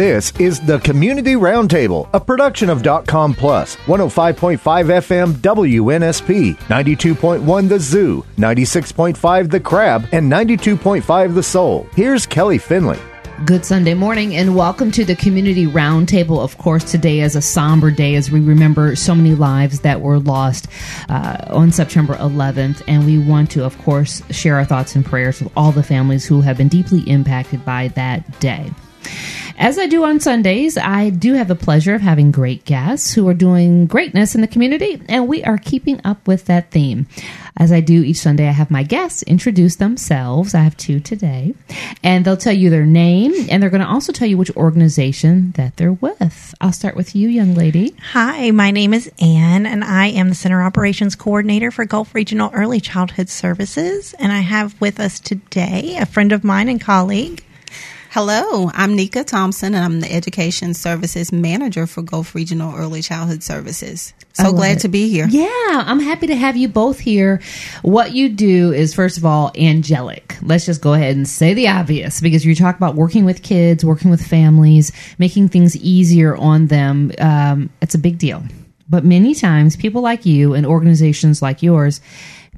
This is the Community Roundtable, a production of .com Plus, 105.5 FM WNSP, 92.1 The Zoo, 96.5 The Crab, and 92.5 The Soul. Here's Kelly Finley. Good Sunday morning, and welcome to the Community Roundtable. Of course, today is a somber day as we remember so many lives that were lost uh, on September 11th. And we want to, of course, share our thoughts and prayers with all the families who have been deeply impacted by that day. As I do on Sundays, I do have the pleasure of having great guests who are doing greatness in the community, and we are keeping up with that theme. As I do each Sunday, I have my guests introduce themselves. I have two today, and they'll tell you their name, and they're going to also tell you which organization that they're with. I'll start with you, young lady. Hi, my name is Ann, and I am the Center Operations Coordinator for Gulf Regional Early Childhood Services. And I have with us today a friend of mine and colleague. Hello, I'm Nika Thompson, and I'm the Education Services Manager for Gulf Regional Early Childhood Services. So glad it. to be here. Yeah, I'm happy to have you both here. What you do is, first of all, angelic. Let's just go ahead and say the obvious because you talk about working with kids, working with families, making things easier on them. Um, it's a big deal. But many times, people like you and organizations like yours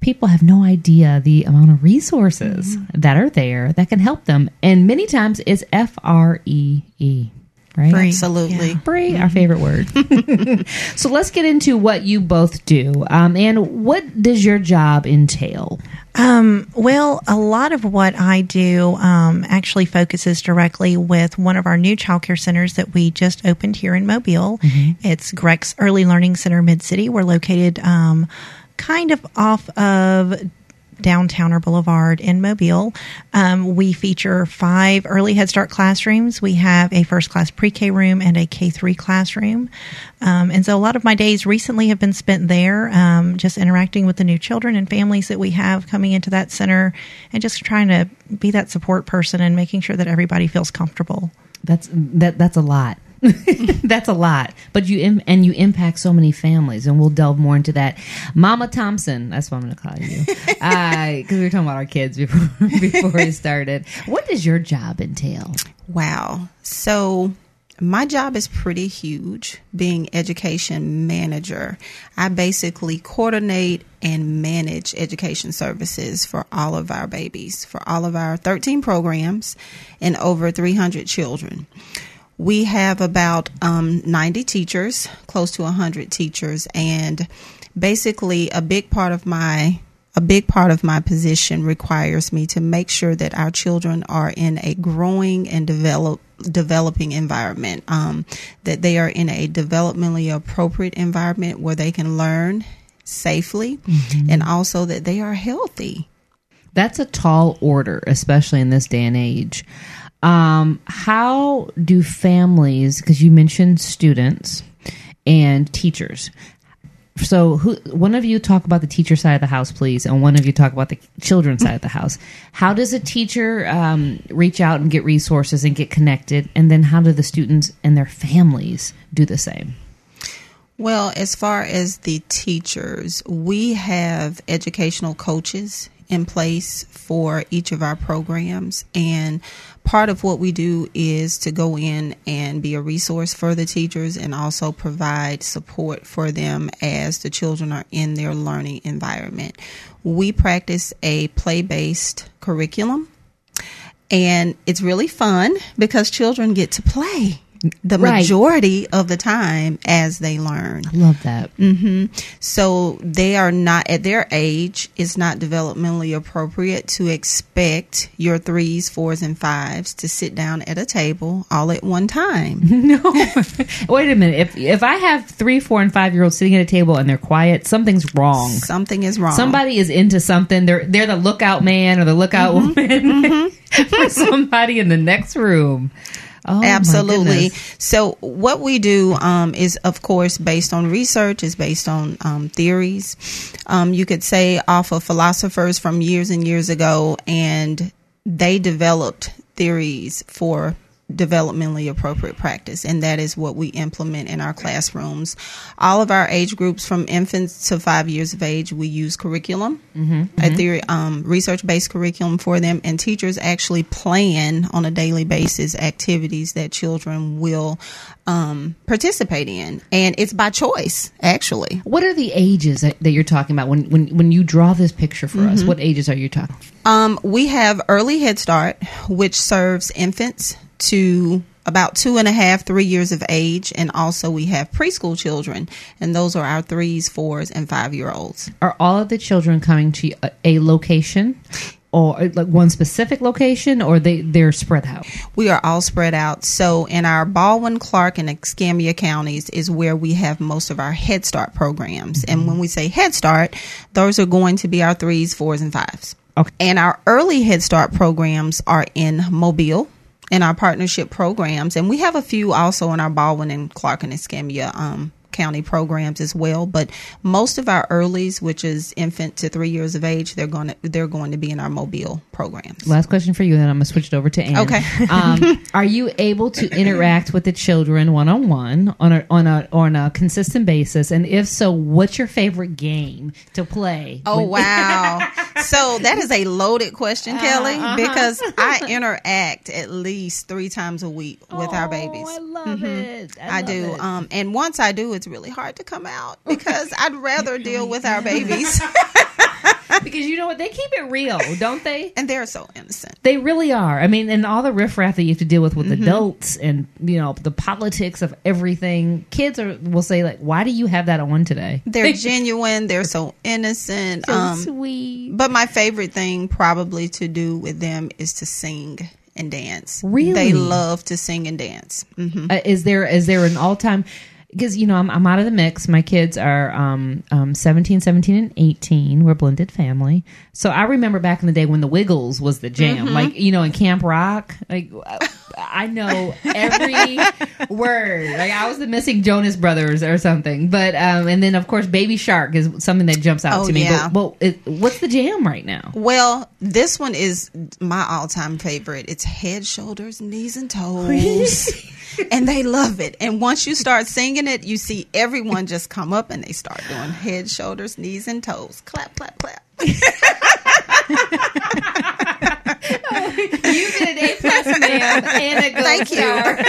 people have no idea the amount of resources mm-hmm. that are there that can help them. And many times it's F R E E. Right? Free. Absolutely. Yeah. Free, mm-hmm. our favorite word. so let's get into what you both do. Um, and what does your job entail? Um, well, a lot of what I do um, actually focuses directly with one of our new childcare centers that we just opened here in Mobile. Mm-hmm. It's GRECS Early Learning Center Mid City. We're located um, kind of off of downtown or Boulevard in Mobile. Um, we feature five early Head Start classrooms. We have a first class pre K room and a K 3 classroom. Um, and so a lot of my days recently have been spent there, um, just interacting with the new children and families that we have coming into that center and just trying to be that support person and making sure that everybody feels comfortable. That's that. That's a lot. That's a lot, but you Im- and you impact so many families, and we'll delve more into that. Mama Thompson, that's what I'm going to call you, because uh, we were talking about our kids before before we started. What does your job entail? Wow, so my job is pretty huge being education manager. I basically coordinate and manage education services for all of our babies, for all of our 13 programs and over 300 children. We have about um, 90 teachers, close to 100 teachers, and basically a big part of my a big part of my position requires me to make sure that our children are in a growing and develop developing environment um, that they are in a developmentally appropriate environment where they can learn safely mm-hmm. and also that they are healthy that's a tall order especially in this day and age um, how do families, because you mentioned students and teachers, so who one of you talk about the teacher side of the house please and one of you talk about the children's side of the house. How does a teacher um, reach out and get resources and get connected? And then how do the students and their families do the same? Well as far as the teachers we have educational coaches in place for each of our programs. And part of what we do is to go in and be a resource for the teachers and also provide support for them as the children are in their learning environment. We practice a play based curriculum. And it's really fun because children get to play the right. majority of the time as they learn. I love that. Mm-hmm. So they are not at their age. It's not developmentally appropriate to expect your threes, fours, and fives to sit down at a table all at one time. no, wait a minute. If if I have three, four, and five year olds sitting at a table and they're quiet, something's wrong. Something is wrong. Somebody is into something. They're they're the lookout man or the lookout mm-hmm. woman mm-hmm. for somebody in the next room. Oh, Absolutely. So what we do um, is, of course, based on research, is based on um, theories. Um, you could say off of philosophers from years and years ago, and they developed theories for developmentally appropriate practice, and that is what we implement in our classrooms. All of our age groups, from infants to five years of age, we use curriculum, mm-hmm, a theory, um, research-based curriculum for them, and teachers actually plan on a daily basis activities that children will um, participate in, and it's by choice, actually. What are the ages that, that you're talking about when when when you draw this picture for us? What ages are you talking? Um, we have early Head Start, which serves infants to about two and a half, three years of age, and also we have preschool children, and those are our threes, fours, and five year olds. Are all of the children coming to a, location? Or like one specific location, or they they're spread out. We are all spread out. So in our Baldwin, Clarke, and Escambia counties is where we have most of our Head Start programs. And when we say Head Start, those are going to be our threes, fours, and fives. Okay. And our early Head Start programs are in Mobile in our partnership programs. And we have a few also in our Baldwin and Clarke and Escambia um, county programs as well. But most of our earlies, which is infant to three years of age, they're going to they're going to be in our Mobile programs. Last question for you, then I'm gonna switch it over to Ann. Okay. um, are you able to interact with the children one on one on a on a on a consistent basis? And if so, what's your favorite game to play? Oh wow! so that is a loaded question, Kelly, uh-huh. because I interact at least three times a week with our Oh, babies. I love it. I, love do, it. um, and once I do, it's really hard to come out because I'd rather deal with our babies, because you know what? They keep it real, don't they? and they're so innocent. They really are. I mean, and all the riffraff that you have to deal with with Mm-hmm. adults and you know the politics of everything. Kids are will say like, "Why do you have that on today?" They're genuine. They're so innocent. so um, sweet. But my favorite thing probably to do with them is to sing and dance. Really? They love to sing and dance. hmm Uh, is there is there an all time? Because you know I'm, I'm out of the mix. My kids are um, um, 17, 17, and 18. We're a blended family. So I remember back in the day when the Wiggles was the jam. Mm-hmm. Like you know in Camp Rock. Like I know every word. Like I was the missing Jonas Brothers or something. But um, and then of course Baby Shark is something that jumps out Oh, to me. yeah. But, but it, what's the jam right now? Well, this one is my all-time favorite. It's head, shoulders, knees, and toes. and they love it. And once you start singing it, you see everyone just come up and they start doing head, shoulders, knees, and toes. Clap, clap, clap. You get an A plus, ma'am, and a gold Thank you. star.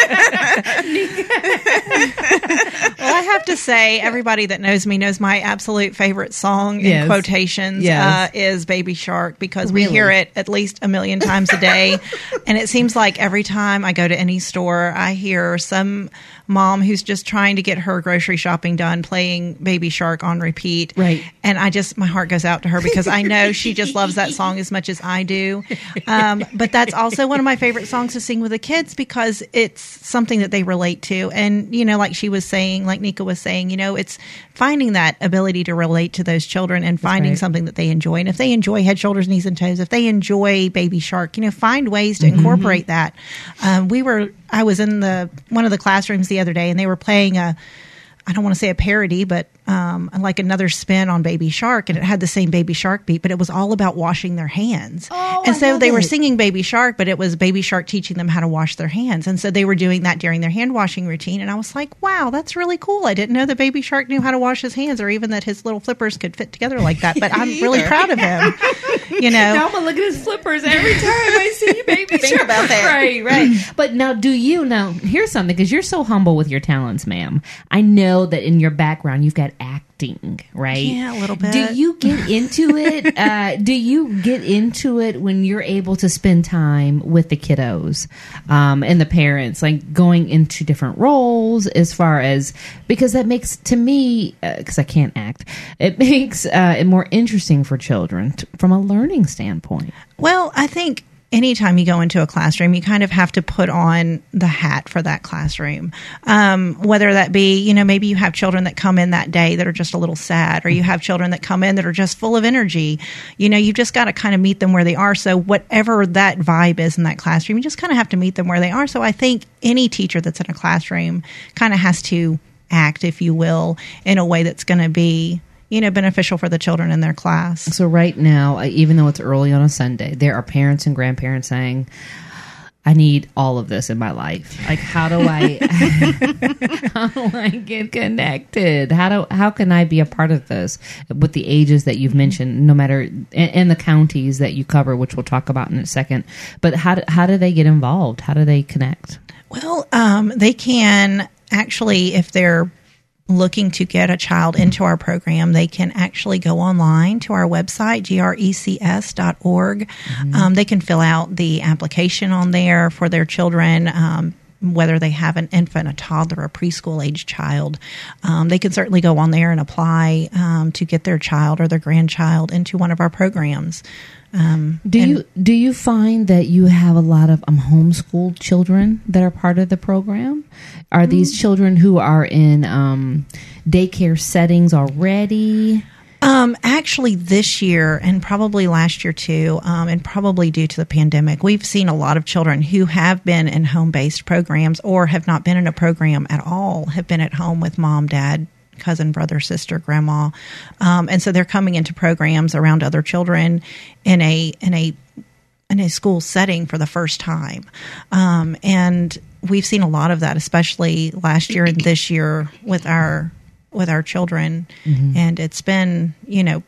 Well, I have to say, everybody that knows me knows my absolute favorite song Yes. in quotations Yes. uh, is Baby Shark because we hear it at least a million times a day. and it seems like every time I go to any store, I hear some mom who's just trying to get her grocery shopping done playing Baby Shark on repeat. Right. And I just, my heart goes out to her because I know she just loves that song as much as I do. Um, but that's also one of my favorite songs to sing with the kids because it's something that they relate to. And, you know, like she was saying, like Nika was saying, you know, it's finding that ability to relate to those children and finding right. something that they enjoy. And if they enjoy head, shoulders, knees, and toes, if they enjoy Baby Shark, you know, find ways to incorporate that. Um, we were, I was in the one of the classrooms the other day, and they were playing a. I don't want to say a parody, but um, like another spin on Baby Shark, and it had the same Baby Shark beat, but it was all about washing their hands. Oh, and I so they were singing Baby Shark, but it was Baby Shark teaching them how to wash their hands. And so they were doing that during their hand washing routine. And I was like, wow, that's really cool. I didn't know that Baby Shark knew how to wash his hands or even that his little flippers could fit together like that. But I'm really proud of him. You Now know, I'm gonna look at his flippers every time I see baby Think shark. about that. Right, right. But now, do you now? Here's something because you're so humble with your talents, ma'am. I know that in your background you've got acting, right? Yeah, a little bit. Do you get into it? uh, do you get into it when you're able to spend time with the kiddos um, and the parents, like going into different roles as far as because that makes to me because I can't act, it makes uh, it more interesting for children t- from a learning standpoint. Well, I think anytime you go into a classroom, you kind of have to put on the hat for that classroom. Um, whether that be, you know, maybe you have children that come in that day that are just a little sad, or you have children that come in that are just full of energy. You know, you've just got to kind of meet them where they are. So, whatever that vibe is in that classroom, you just kind of have to meet them where they are. So, I think any teacher that's in a classroom kind of has to act, if you will, in a way that's going to be, you know, beneficial for the children in their class. So right now, even though it's early on a Sunday, there are parents and grandparents saying, I need all of this in my life. Like, how do I, how do I get connected? How do, how can I be a part of this with the ages that you've mentioned, no matter, and, and the counties that you cover, which we'll talk about in a second. But how do, how do they get involved? How do they connect? Well, um, they can actually, if they're looking to get a child into our program, they can actually go online to our website, grecs.org. Mm-hmm. Um, they can fill out the application on there for their children. Um, whether they have an infant, a toddler, a preschool age child, um, they can certainly go on there and apply um, to get their child or their grandchild into one of our programs. Um, do you do you find that you have a lot of um, homeschooled children that are part of the program? Are these mm-hmm. children who are in um, daycare settings already? Um, actually, this year and probably last year too, um, and probably due to the pandemic, we've seen a lot of children who have been in home based programs or have not been in a program at all, have been at home with mom, dad, cousin, brother, sister, grandma, um, and so they're coming into programs around other children in a in a in a school setting for the first time, um, and we've seen a lot of that, especially last year and this year with our with our children, mm-hmm. and it's been you know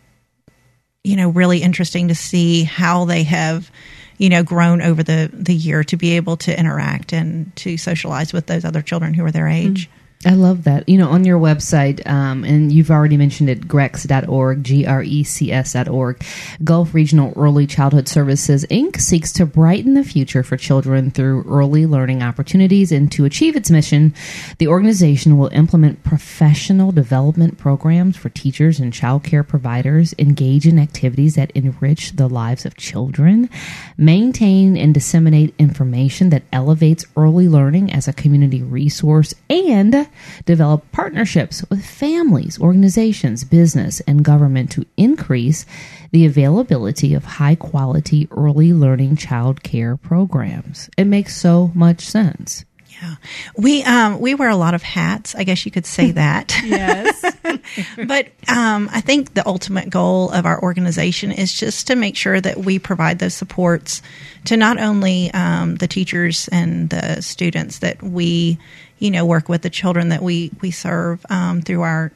you know really interesting to see how they have you know grown over the the year to be able to interact and to socialize with those other children who are their age. Mm-hmm. I love that. You know, on your website, um, and you've already mentioned it, grecs.org, G-R-E-C-S.org, Gulf Regional Early Childhood Services, Inc. seeks to brighten the future for children through early learning opportunities. And to achieve its mission, the organization will implement professional development programs for teachers and child care providers, engage in activities that enrich the lives of children, maintain and disseminate information that elevates early learning as a community resource, and develop partnerships with families, organizations, business, and government to increase the availability of high quality early learning child care programs. It makes so much sense. Yeah, we um, we wear a lot of hats. I guess you could say that. yes, but um, I think the ultimate goal of our organization is just to make sure that we provide those supports to not only um, the teachers and the students that we you know work with the children that we we serve um, through our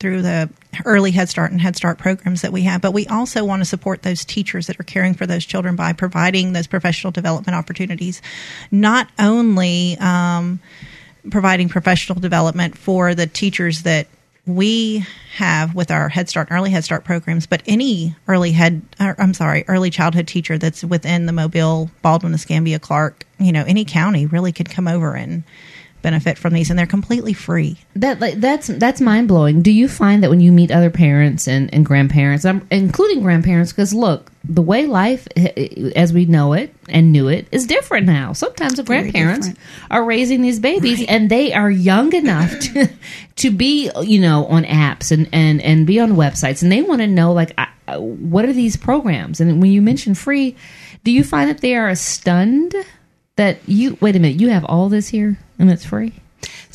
through the early Head Start and Head Start programs that we have, but we also want to support those teachers that are caring for those children by providing those professional development opportunities, not only um, providing professional development for the teachers that we have with our Head Start and Early Head Start programs, but any early head, I'm sorry, early childhood teacher that's within the Mobile, Baldwin, Escambia, Clarke, you know, any county really could come over and benefit from these and they're completely free. That like that's that's mind-blowing. Do you find that when you meet other parents and, and grandparents I'm, including grandparents because look the way life eh, eh, as we know it and knew it is different now. Sometimes the grandparents are raising these babies right. and they are young enough to to be you know on apps and and and be on websites and they want to know like what are these programs? And when you mention free do you find that they are stunned that you wait a minute you have all this here and it's free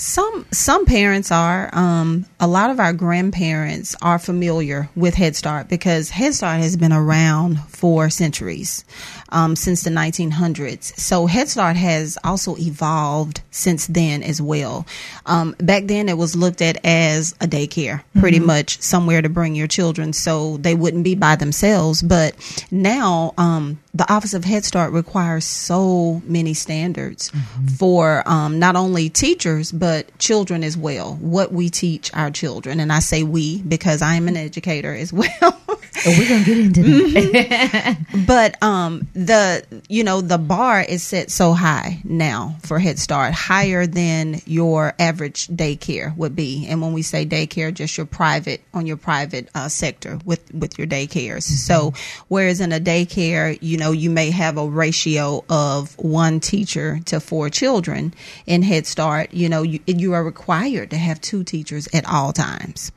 some some parents are. Um, a lot of our grandparents are familiar with Head Start because Head Start has been around for centuries, um, since the 1900s. So Head Start has also evolved since then as well. Um, back then, it was looked at as a daycare, pretty mm-hmm. much somewhere to bring your children so they wouldn't be by themselves. But now, um, the Office of Head Start requires so many standards mm-hmm. for um, not only teachers but children as well. What we teach our children, and I say we because I am an educator as well. oh, we're gonna get into that. Mm-hmm. but um, the you know the bar is set so high now for Head Start, higher than your average daycare would be. And when we say daycare, just your private on your private uh, sector with with your daycares. Mm-hmm. So whereas in a daycare, you know know, you may have a ratio of one teacher to four children in Head Start. You know, you, you are required to have two teachers at all times.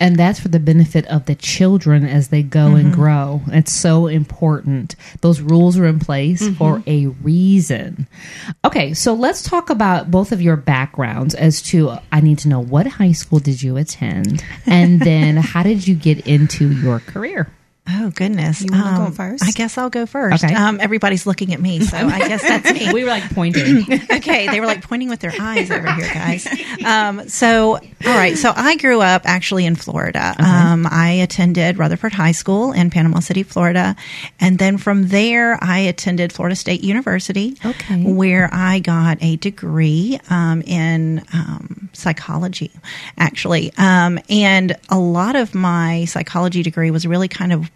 And that's for the benefit of the children as they go mm-hmm. and grow. It's so important. Those rules are in place mm-hmm. for a reason. Okay, so let's talk about both of your backgrounds as to I need to know what high school did you attend and then how did you get into your career? Oh goodness! You wanna go Um, first? I guess I'll go first. Okay. Um, everybody's looking at me, so I guess that's me. we were like pointing. okay, they were like pointing with their eyes over here, guys. Um, so, all right. So, I grew up actually in Florida. Um, I attended Rutherford High School in Panama City, Florida, and then from there, I attended Florida State University, Okay. where I got a degree um, in um, psychology, actually. Um, and a lot of my psychology degree was really kind of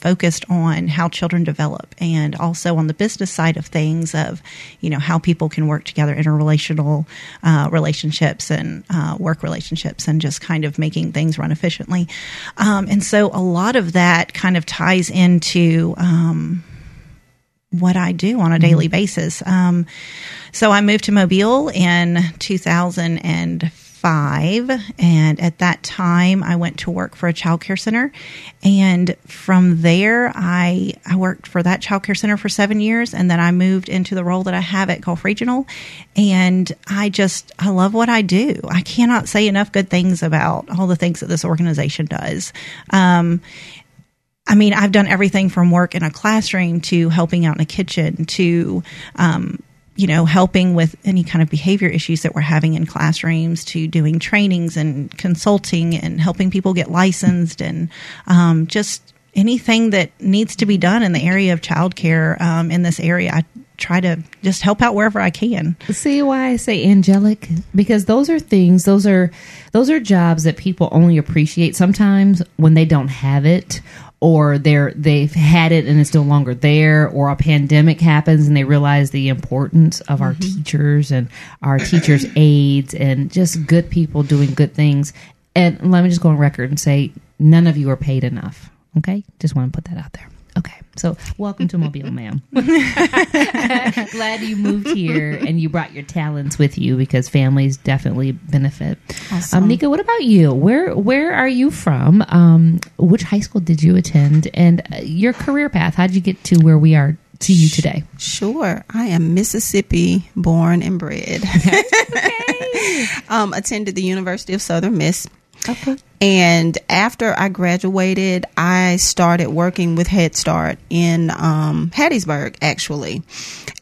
focused on how children develop and also on the business side of things of you know how people can work together interrelational uh, relationships and uh, work relationships and just kind of making things run efficiently um, and so a lot of that kind of ties into um, what I do on a daily basis. Um, so I moved to Mobile in 2005. And at that time, I went to work for a child care center. And from there, I, I worked for that child care center for seven years. And then I moved into the role that I have at Gulf Regional. And I just, I love what I do. I cannot say enough good things about all the things that this organization does. Um, I mean, I've done everything from work in a classroom to helping out in a kitchen to, um, you know, helping with any kind of behavior issues that we're having in classrooms to doing trainings and consulting and helping people get licensed and um, just anything that needs to be done in the area of childcare um, in this area. I try to just help out wherever I can. See why I say angelic? Because those are things, those are those are jobs that people only appreciate sometimes when they don't have it or they're they've had it and it's no longer there or a pandemic happens and they realize the importance of our mm-hmm. teachers and our teachers aides and just good people doing good things. And let me just go on record and say none of you are paid enough. Okay? Just want to put that out there. Okay. So, welcome to Mobile, ma'am. Glad you moved here and you brought your talents with you because families definitely benefit. Awesome. Um, Nika, what about you? Where where are you from? Um, which high school did you attend? And uh, your career path? How did you get to where we are to you today? Sure. I am Mississippi born and bred. um, attended the University of Southern Miss. Okay. And after I graduated, I started working with Head Start in um, Hattiesburg, actually.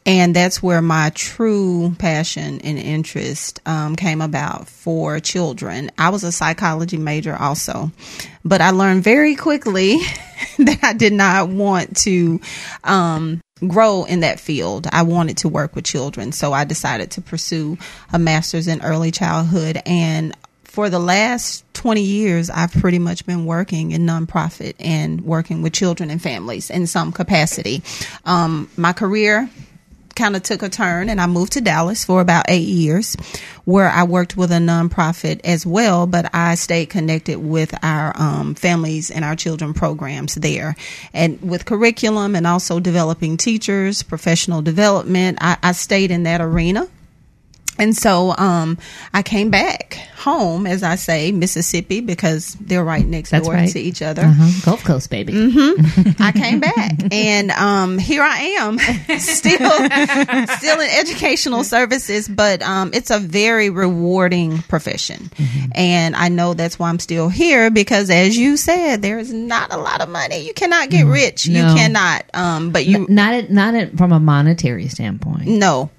And that's where my true passion and interest um, came about for children. I was a psychology major also, but I learned very quickly that I did not want to um, grow in that field. I wanted to work with children. So I decided to pursue a master's in early childhood. And for the last 20 years, I've pretty much been working in nonprofit and working with children and families in some capacity. Um, my career kind of took a turn and I moved to Dallas for about eight years where I worked with a nonprofit as well, but I stayed connected with our um, families and our children programs there and with curriculum and also developing teachers, professional development. I, I stayed in that arena. And so um, I came back home, as I say, Mississippi, because they're right next That's door right. to each other. Uh-huh. Gulf Coast, baby. I came back, and um, here I am, still, still in educational services. But um, it's a very rewarding profession, and I know that's why I'm still here because, as you said, there is not a lot of money. You cannot get rich. You cannot. Um, but you N- not at, not at, from a monetary standpoint. no.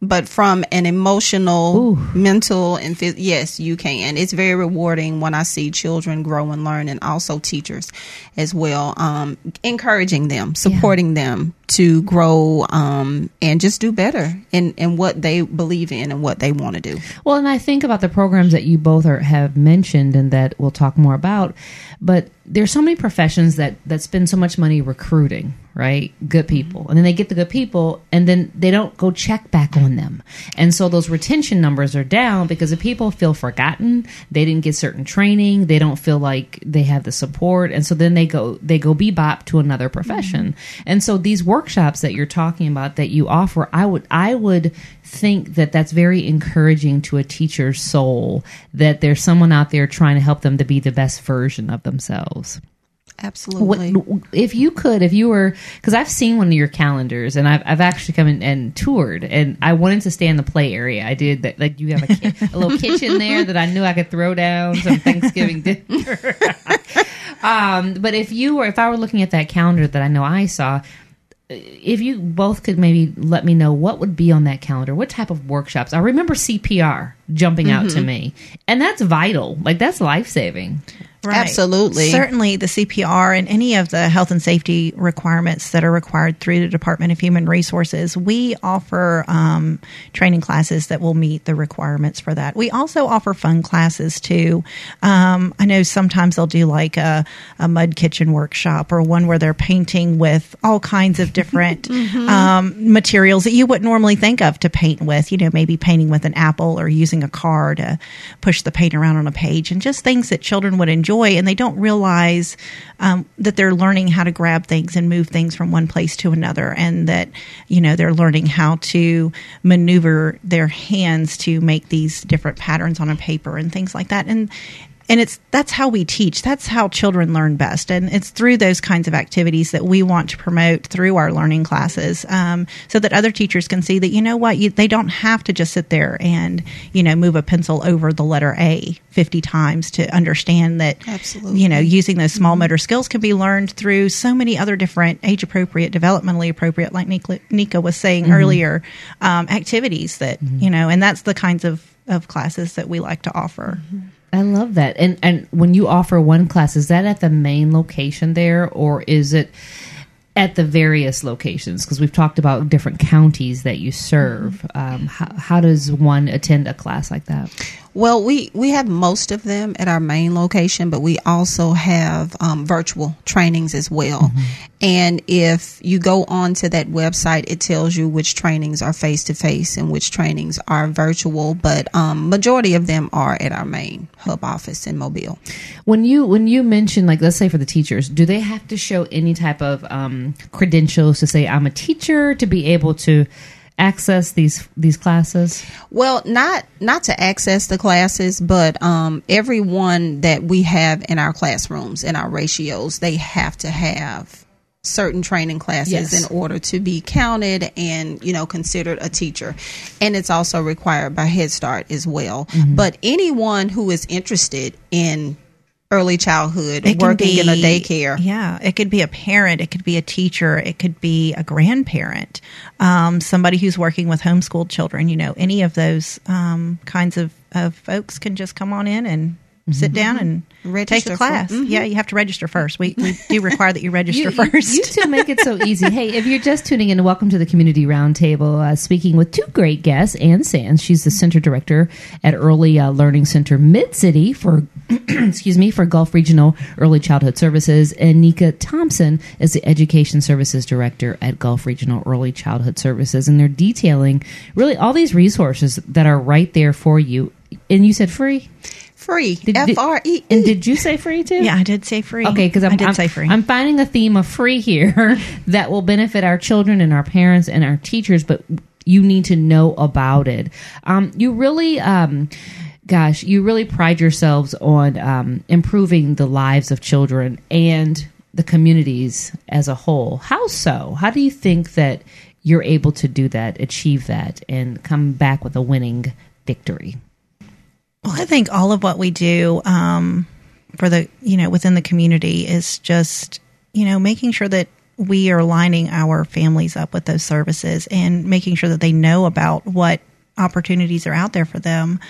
But from an emotional, Ooh. mental, and phys- yes, you can. It's very rewarding when I see children grow and learn, and also teachers as well. Um, encouraging them, supporting them to grow um, and just do better in, in what they believe in and what they want to do. Well, and I think about the programs that you both are, have mentioned and that we'll talk more about. But there's so many professions that, that spend so much money recruiting, right? Good mm-hmm. people. And then they get the good people and then they don't go check back on them. And so those retention numbers are down because the people feel forgotten. They didn't get certain training. They don't feel like they have the support. And so then they go, they go bebop to another profession. Mm-hmm. And so these workshops that you're talking about that you offer, I would, I would think that that's very encouraging to a teacher's soul that there's someone out there trying to help them to be the best version of themselves. Absolutely. What, if you could, if you were, because I've seen one of your calendars and I've, I've actually come in and toured and I wanted to stay in the play area. I did that. Like you have a, ki- a little kitchen there that I knew I could throw down some Thanksgiving dinner. um, but if you were, if I were looking at that calendar that I know I saw, if you both could maybe let me know what would be on that calendar, what type of workshops. I remember CPR jumping out to me, and that's vital. Like that's life saving. Absolutely. Certainly, the CPR and any of the health and safety requirements that are required through the Department of Human Resources, we offer um, training classes that will meet the requirements for that. We also offer fun classes too. Um, I know sometimes they'll do like a, a, mud kitchen workshop or one where they're painting with all kinds of different mm-hmm. um, materials that you wouldn't normally think of to paint with. You know, maybe painting with an apple or using a car to push the paint around on a page and just things that children would enjoy enjoy and they don't realize um, that they're learning how to grab things and move things from one place to another and that you know they're learning how to maneuver their hands to make these different patterns on a paper and things like that. And and it's that's how we teach that's how children learn best and it's through those kinds of activities that we want to promote through our learning classes um, so that other teachers can see that you know what you, they don't have to just sit there and you know move a pencil over the letter a 50 times to understand that Absolutely. you know using those small mm-hmm. motor skills can be learned through so many other different age appropriate developmentally appropriate like nika was saying mm-hmm. earlier um, activities that mm-hmm. you know and that's the kinds of of classes that we like to offer mm-hmm. I love that. And and when you offer one class, is that at the main location there, or is it at the various locations? Because we've talked about different counties that you serve. Um, how, how does one attend a class like that? Well, we, we have most of them at our main location, but we also have um, virtual trainings as well. Mm-hmm. And if you go onto that website, it tells you which trainings are face to face and which trainings are virtual. But um, majority of them are at our main hub office in Mobile. When you when you mention like let's say for the teachers, do they have to show any type of um, credentials to say I'm a teacher to be able to access these these classes? Well, not not to access the classes, but um, everyone that we have in our classrooms in our ratios, they have to have certain training classes yes. in order to be counted and you know considered a teacher and it's also required by head start as well mm-hmm. but anyone who is interested in early childhood, it working be, in a daycare. Yeah, it could be a parent, it could be a teacher, it could be a grandparent, um, somebody who's working with homeschooled children. You know, any of those um, kinds of, of folks can just come on in and. Sit down and register take a class. For, mm-hmm. Yeah, you have to register first. We, we do require that you register you, first. You, you, two make it so easy. hey, if you're just tuning in, welcome to the Community Roundtable. Uh, speaking with two great guests, Ann Sands. She's the center director at Early uh, Learning Center Mid City for, excuse me, for Gulf Regional Early Childhood Services, and Nika Thompson is the education services director at Gulf Regional Early Childhood Services, and they're detailing really all these resources that are right there for you. And you said free free. F R E. And did you say free too? Yeah, I did say free. Okay, because I did I'm, say free. I'm finding a theme of free here that will benefit our children and our parents and our teachers, but you need to know about it. Um, you really. Um, gosh, you really pride yourselves on um, improving the lives of children and the communities as a whole. How so? How do you think that you're able to do that, achieve that, and come back with a winning victory? Well, I think all of what we do um, for the you know within the community is just you know making sure that we are lining our families up with those services and making sure that they know about what opportunities are out there for them.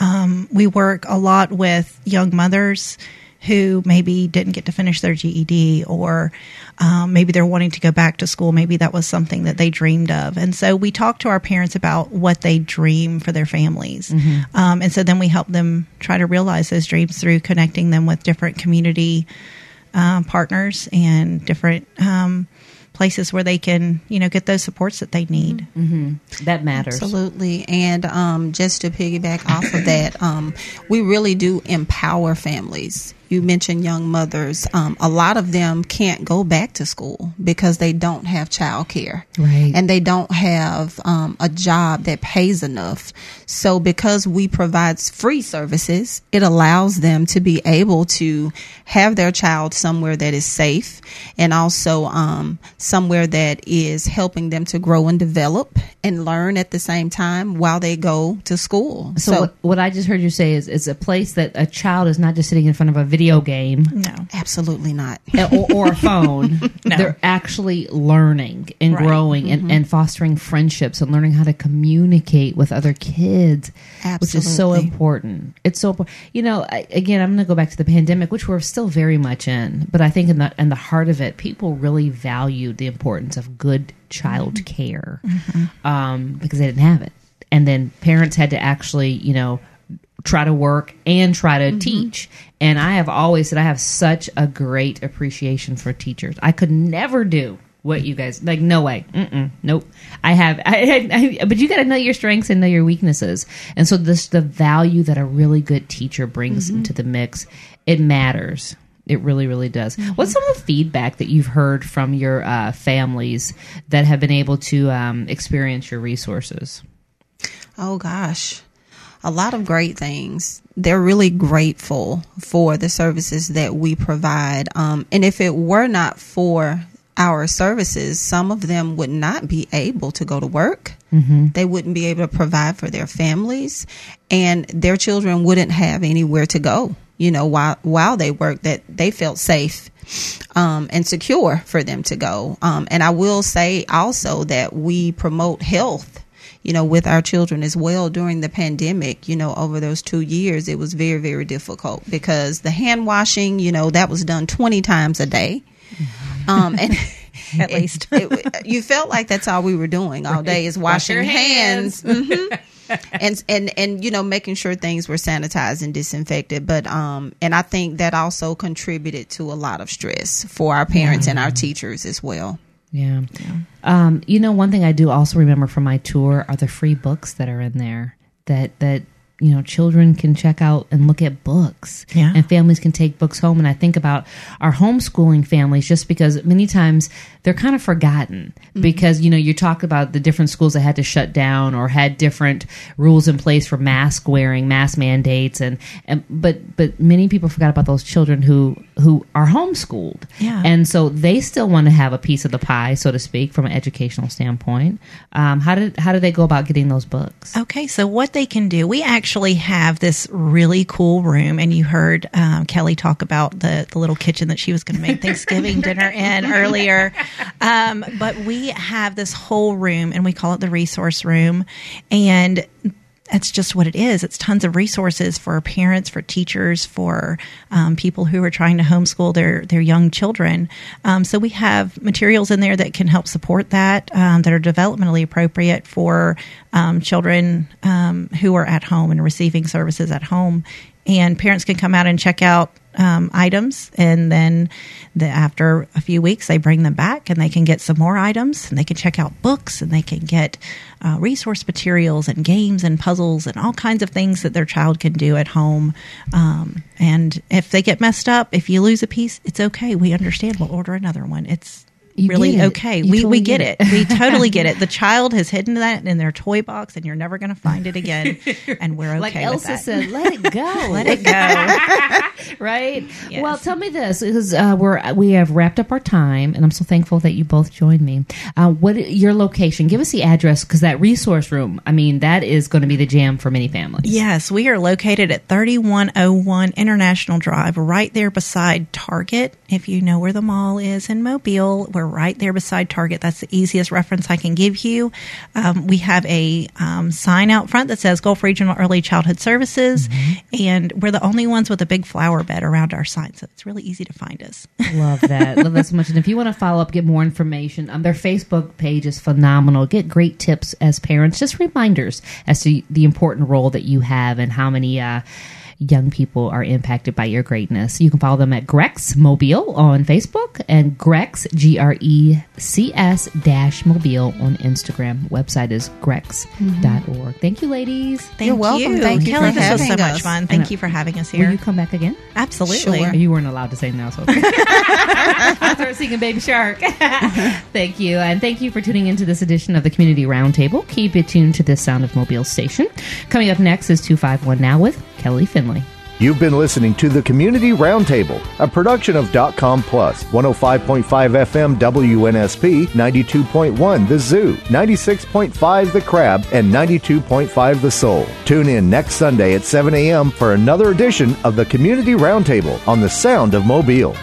Um, we work a lot with young mothers who maybe didn't get to finish their GED or um, maybe they're wanting to go back to school. Maybe that was something that they dreamed of. And so we talk to our parents about what they dream for their families. Mm-hmm. Um, and so then we help them try to realize those dreams through connecting them with different community uh, partners and different um, places where they can, you know, get those supports that they need. Mm-hmm. That matters. Absolutely. And um, just to piggyback off of that, um, we really do empower families you mentioned young mothers. Um, a lot of them can't go back to school because they don't have child care. Right. And they don't have um, a job that pays enough. So because we provide free services, it allows them to be able to have their child somewhere that is safe and also um, somewhere that is helping them to grow and develop and learn at the same time while they go to school. So, so what, what, I just heard you say is it's a place that a child is not just sitting in front of a video video game No. Absolutely not. or, or a phone. No. They're actually learning and Right. growing and, mm-hmm. and fostering friendships and learning how to communicate with other kids, which is so important. It's so important. You know, I, again, I'm going to go back to the pandemic, which we're still very much in, but I think in the in the heart of it, people really valued the importance of good child mm-hmm. care mm-hmm. um, because they didn't have it, and then parents had to actually, you know, try to work and try to teach. And I have always said I have such a great appreciation for teachers. I could never do what you guys like. No way. Mm-mm, nope. I have. I, I, I- but you got to know your strengths and know your weaknesses. And so this the value that a really good teacher brings into the mix. It matters. It really, really does. What's some of the feedback that you've heard from your uh, families that have been able to um, experience your resources? Oh gosh, a lot of great things. They're really grateful for the services that we provide. Um, and if it were not for our services, some of them would not be able to go to work. They wouldn't be able to provide for their families, and their children wouldn't have anywhere to go. You know, while while they work, that they felt safe um, and secure for them to go. Um, and I will say also that we promote health you know, with our children as well during the pandemic, you know, over those two years, it was very, very difficult because the hand washing, you know, that was done 20 times a day. Um, and At least. it, it- you felt like that's all we were doing all day is washing your hands. Mhm. and and and you know making sure things were sanitized and disinfected but um and i think that also contributed to a lot of stress for our parents and our teachers as well Yeah. Um, you know, one thing I do also remember from my tour are the free books that are in there that that you know children can check out and look at books. Yeah. and families can take books home. And i think about our homeschooling families just because many times they're kind of forgotten because you know you talk about the different schools that had to shut down or had different rules in place for mask wearing mask mandates. And, and but but many people forgot about those children who who are homeschooled. Yeah. and so they still want to have a piece of the pie so to speak from an educational standpoint. Um, how did how did they go about getting those books? Okay, so what they can do, we actually have this really cool room, and you heard um, Kelly talk about the, the little kitchen that she was going to make Thanksgiving dinner in earlier. Um, but we have this whole room, and we call it the resource room. And that's just what it is. It's tons of resources for parents, for teachers, for um, people who are trying to homeschool their their young children. Um, so we have materials in there that can help support that, um, that are developmentally appropriate for um, children um, who are at home and receiving services at home. And parents can come out and check out um, items, and then the, after a few weeks, they bring them back, and they can get some more items, and they can check out books, and they can get uh, resource materials and games and puzzles and all kinds of things that their child can do at home. Um, and if they get messed up, if you lose a piece, it's okay. We understand. We'll order another one. It's You really okay. You we totally we get, get it. we totally get it. The child has hidden that in their toy box, and you're never going to find it again. And we're okay like Elsa that. said, let it go. Let it go. right? Yes. Well, tell me this because uh, we're we have wrapped up our time, and I'm so thankful that you both joined me. Uh, what your location? Give us the address because that resource room. I mean, that is going to be the jam for many families. Yes, we are located at 3101 International Drive, right there beside Target. If you know where the mall is in Mobile, we're right there beside Target. That's the easiest reference I can give you. Um, we have a um, sign out front that says Gulf Regional Early Childhood Services, and we're the only ones with a big flower bed around our sign, so it's really easy to find us. Love that. Love that so much. And if you want to follow up, get more information, um, their Facebook page is phenomenal. Get great tips as parents, just reminders as to the important role that you have and how many uh, young people are impacted by your greatness. You can follow them at GRECS Mobile on Facebook and GRECS, G R E C S dash Mobile on Instagram. Website is grecs.org. Mm-hmm. Thank you, ladies. Thank You're welcome. you. Thank you Kelly, this was so having much us. fun. Thank you for having us here. Will here. you come back again? Absolutely. Sure. You weren't allowed to say no, so I start singing Baby Shark. thank you. And thank you for tuning into this edition of the Community Roundtable. Keep it tuned to this Sound of Mobile station. Coming up next is 251 Now with Kelly Finley. You've been listening to the Community Roundtable, a production of .com Plus, 105.5 FM WNSP, 92.1 The Zoo, 96.5 The Crab, and 92.5 The Soul. Tune in next Sunday at 7 a.m. for another edition of the Community Roundtable on the Sound of Mobile.